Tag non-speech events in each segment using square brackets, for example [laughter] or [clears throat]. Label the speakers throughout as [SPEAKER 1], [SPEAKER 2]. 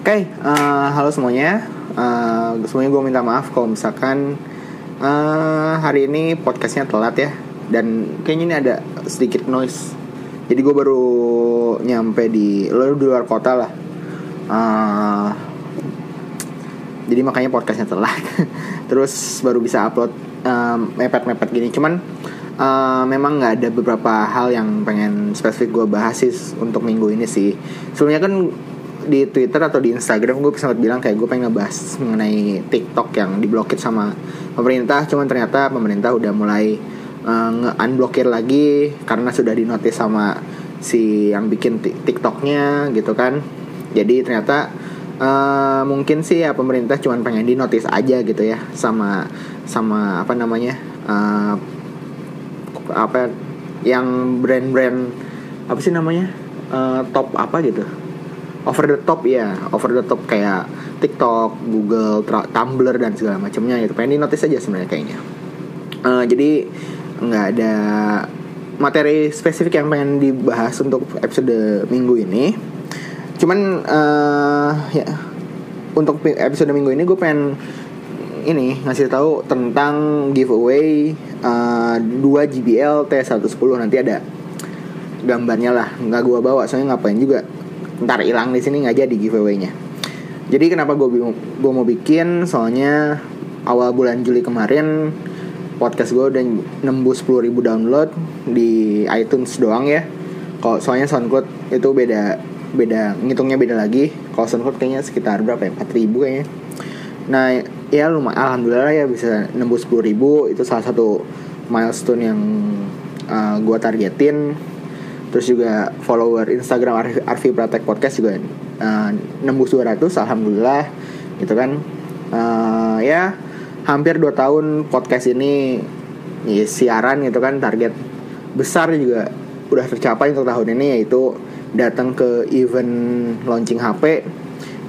[SPEAKER 1] Oke, eh, halo semuanya. Eh, semuanya gue minta maaf kalau misalkan eh, hari ini podcastnya telat ya. Dan kayaknya ini ada sedikit noise. Jadi gue baru nyampe di lo di luar kota lah. Eh, jadi makanya podcastnya telat. [laughs] Terus baru bisa upload eh, mepet-mepet gini. Cuman eh, memang nggak ada beberapa hal yang pengen spesifik gue bahas sih untuk minggu ini sih. Sebelumnya kan di Twitter atau di Instagram gue sempat bilang kayak gue pengen ngebahas mengenai TikTok yang diblokir sama pemerintah. Cuman ternyata pemerintah udah mulai uh, nge-unblokir lagi karena sudah dinotis sama si yang bikin Tik- TikToknya gitu kan. Jadi ternyata uh, mungkin sih ya pemerintah cuman pengen dinotis aja gitu ya sama sama apa namanya uh, apa yang brand-brand apa sih namanya Uh, top apa gitu over the top ya over the top kayak TikTok, Google, Tumblr dan segala macamnya gitu. Pengen di notice aja sebenarnya kayaknya. Eh, jadi nggak ada materi spesifik yang pengen dibahas untuk episode minggu ini. Cuman eh, ya untuk pi- episode minggu ini gue pengen ini ngasih tahu tentang giveaway eh, 2 GBL T110 nanti ada gambarnya lah nggak gua bawa soalnya ngapain juga ntar hilang di sini nggak jadi giveaway-nya. Jadi kenapa gue gue mau bikin? Soalnya awal bulan Juli kemarin podcast gue udah nembus 10.000 download di iTunes doang ya. Kalau soalnya SoundCloud itu beda beda ngitungnya beda lagi. Kalau SoundCloud kayaknya sekitar berapa ya? 4.000 kayaknya. Nah ya lumayan alhamdulillah ya bisa nembus 10.000 itu salah satu milestone yang uh, gue targetin terus juga follower Instagram Arfi, Pratek Podcast juga uh, nembus 200 alhamdulillah gitu kan. Uh, ya hampir 2 tahun podcast ini ya, siaran gitu kan target besar juga udah tercapai untuk tahun ini yaitu datang ke event launching HP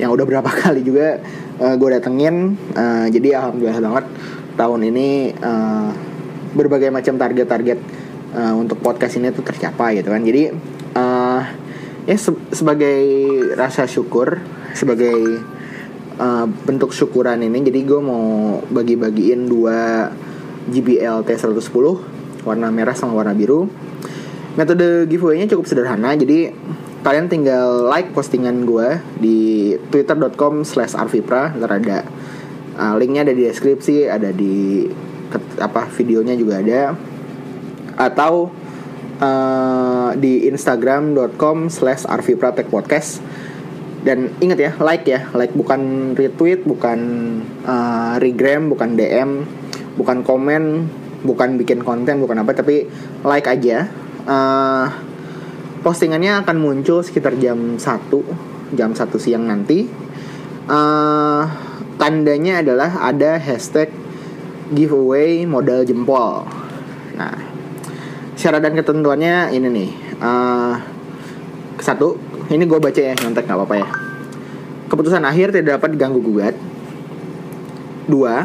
[SPEAKER 1] yang udah berapa [laughs] kali juga uh, gue datengin. Uh, jadi alhamdulillah banget tahun ini uh, berbagai macam target-target uh, untuk podcast ini tuh tercapai gitu kan. Jadi uh, ya se- sebagai rasa syukur sebagai uh, bentuk syukuran ini jadi gue mau bagi-bagiin dua GBL T110 warna merah sama warna biru. Metode giveaway-nya cukup sederhana jadi kalian tinggal like postingan gue di twitter.com slash arvipra. Ntar ada uh, linknya ada di deskripsi ada di apa videonya juga ada atau uh, di instagram.com slash podcast dan ingat ya like ya. Like bukan retweet bukan uh, regram bukan dm bukan komen bukan bikin konten bukan apa tapi like aja. Uh, postingannya akan muncul sekitar jam 1 jam 1 siang nanti. Uh, tandanya adalah ada hashtag giveaway modal jempol. Nah syarat dan ketentuannya ini nih uh, satu ini gue baca ya nyontek nggak apa-apa ya. Keputusan akhir tidak dapat diganggu gugat. Dua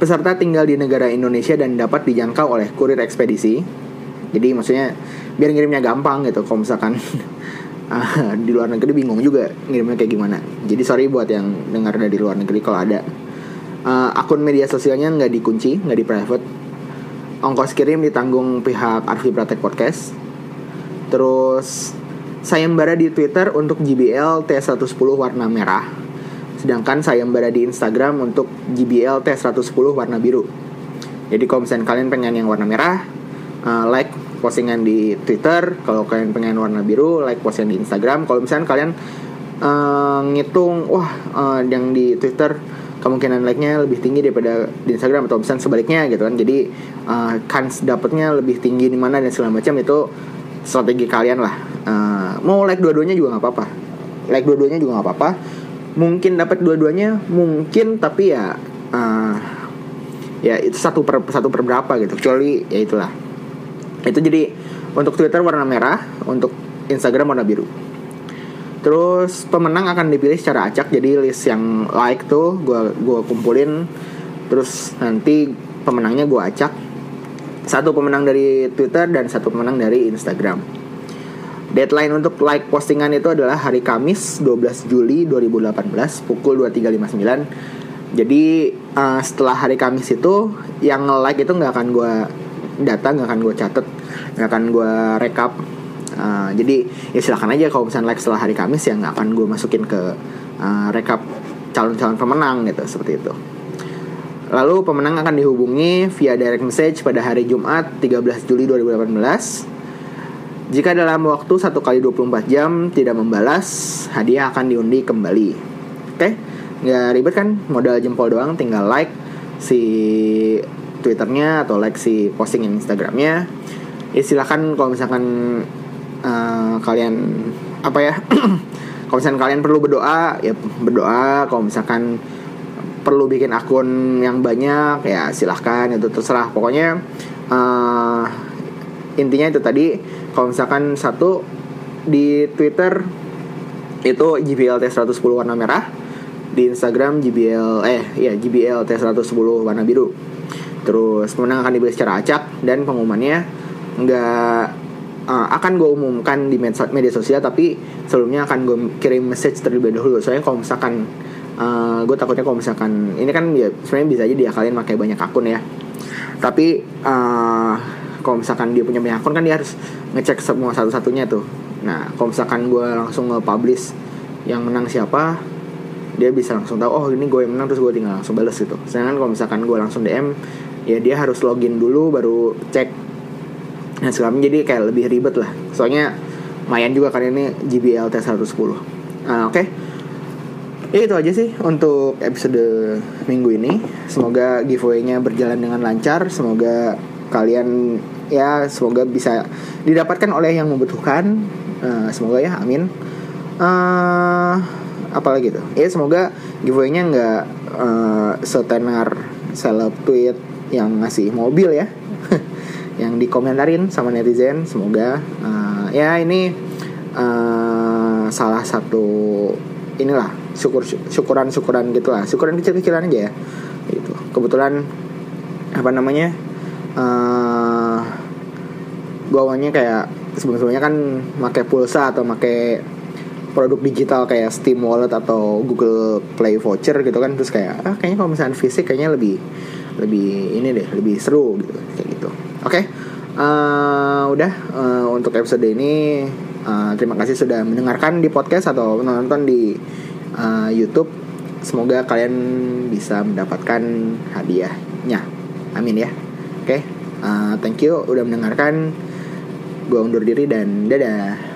[SPEAKER 1] peserta tinggal di negara Indonesia dan dapat dijangkau oleh kurir ekspedisi. Jadi maksudnya biar ngirimnya gampang gitu kalau misalkan uh, [laughs] di luar negeri bingung juga ngirimnya kayak gimana. Jadi sorry buat yang dengar dari luar negeri kalau ada. Uh, akun media sosialnya nggak dikunci nggak di private ongkos kirim ditanggung pihak Arfi Pratek Podcast. Terus sayembara di Twitter untuk JBL T110 warna merah. Sedangkan sayembara di Instagram untuk JBL T110 warna biru. Jadi kalau misalnya kalian pengen yang warna merah, uh, like postingan di Twitter. Kalau kalian pengen warna biru, like postingan di Instagram. Kalau misalnya kalian uh, ngitung, wah uh, yang di Twitter kemungkinan like-nya lebih tinggi daripada di Instagram atau misalnya sebaliknya gitu kan. Jadi uh, kans dapatnya lebih tinggi di mana dan segala macam itu strategi kalian lah. Uh, mau like dua-duanya juga nggak apa-apa. Like dua-duanya juga nggak apa-apa. Mungkin dapat dua-duanya, mungkin tapi ya uh, ya itu satu per satu per berapa gitu. Kecuali ya itulah. Itu jadi untuk Twitter warna merah, untuk Instagram warna biru. Terus pemenang akan dipilih secara acak jadi list yang like tuh gua gua kumpulin. Terus nanti pemenangnya gua acak. Satu pemenang dari Twitter dan satu pemenang dari Instagram. Deadline untuk like postingan itu adalah hari Kamis 12 Juli 2018 pukul 23.59 Jadi uh, setelah hari Kamis itu yang like itu nggak akan gue data nggak akan gue catet nggak akan gue rekap uh, jadi ya silahkan aja kalau misalnya like setelah hari Kamis ya nggak akan gue masukin ke uh, rekap calon-calon pemenang gitu seperti itu lalu pemenang akan dihubungi via direct message pada hari Jumat 13 Juli 2018 jika dalam waktu 1 kali 24 jam tidak membalas, hadiah akan diundi kembali. Oke, nggak ribet kan? Modal jempol doang, tinggal like si twitternya atau like si posting Instagramnya. Ya silahkan kalau misalkan uh, kalian apa ya? [clears throat] kalau misalkan kalian perlu berdoa, ya berdoa. Kalau misalkan perlu bikin akun yang banyak, ya silahkan itu terserah. Pokoknya uh, intinya itu tadi kalau misalkan satu di Twitter itu GBL T110 warna merah di Instagram GBL eh ya GBL T110 warna biru terus pemenang akan dibeli secara acak dan pengumumannya nggak uh, akan gue umumkan di media sosial tapi sebelumnya akan gue kirim message terlebih dahulu. Soalnya kalau misalkan uh, gue takutnya kalau misalkan ini kan ya sebenarnya bisa aja diakalin pakai banyak akun ya. Tapi uh, kalau misalkan dia punya banyak akun kan dia harus ngecek semua satu-satunya tuh. Nah kalau misalkan gue langsung nge-publish yang menang siapa dia bisa langsung tahu oh ini gue yang menang terus gue tinggal langsung balas gitu. Sedangkan kalau misalkan gue langsung DM ya dia harus login dulu baru cek nah sekarang jadi kayak lebih ribet lah. Soalnya lumayan juga kan ini GBL T110 uh, oke. Okay. Ya itu aja sih untuk episode minggu ini. Semoga giveaway-nya berjalan dengan lancar. Semoga kalian ya semoga bisa didapatkan oleh yang membutuhkan. Uh, semoga ya amin. Uh, apalagi tuh? Ya semoga giveaway-nya nggak uh, setenar seleb tweet yang ngasih mobil ya yang dikomentarin sama netizen semoga uh, ya ini uh, salah satu inilah syukur syukuran syukuran gitulah syukuran kecil kecilan aja ya gitu. Kebetulan apa namanya uh, gue awalnya kayak sebelum-sebelumnya kan pakai pulsa atau pakai produk digital kayak Steam Wallet atau Google Play Voucher gitu kan terus kayak ah kayaknya kalau misalnya fisik kayaknya lebih lebih ini deh lebih seru gitu kayak gitu oke okay. uh, eh, udah uh, untuk episode ini uh, terima kasih sudah mendengarkan di podcast atau menonton di uh, YouTube semoga kalian bisa mendapatkan hadiahnya amin ya oke okay. uh, thank you udah mendengarkan gue undur diri dan dadah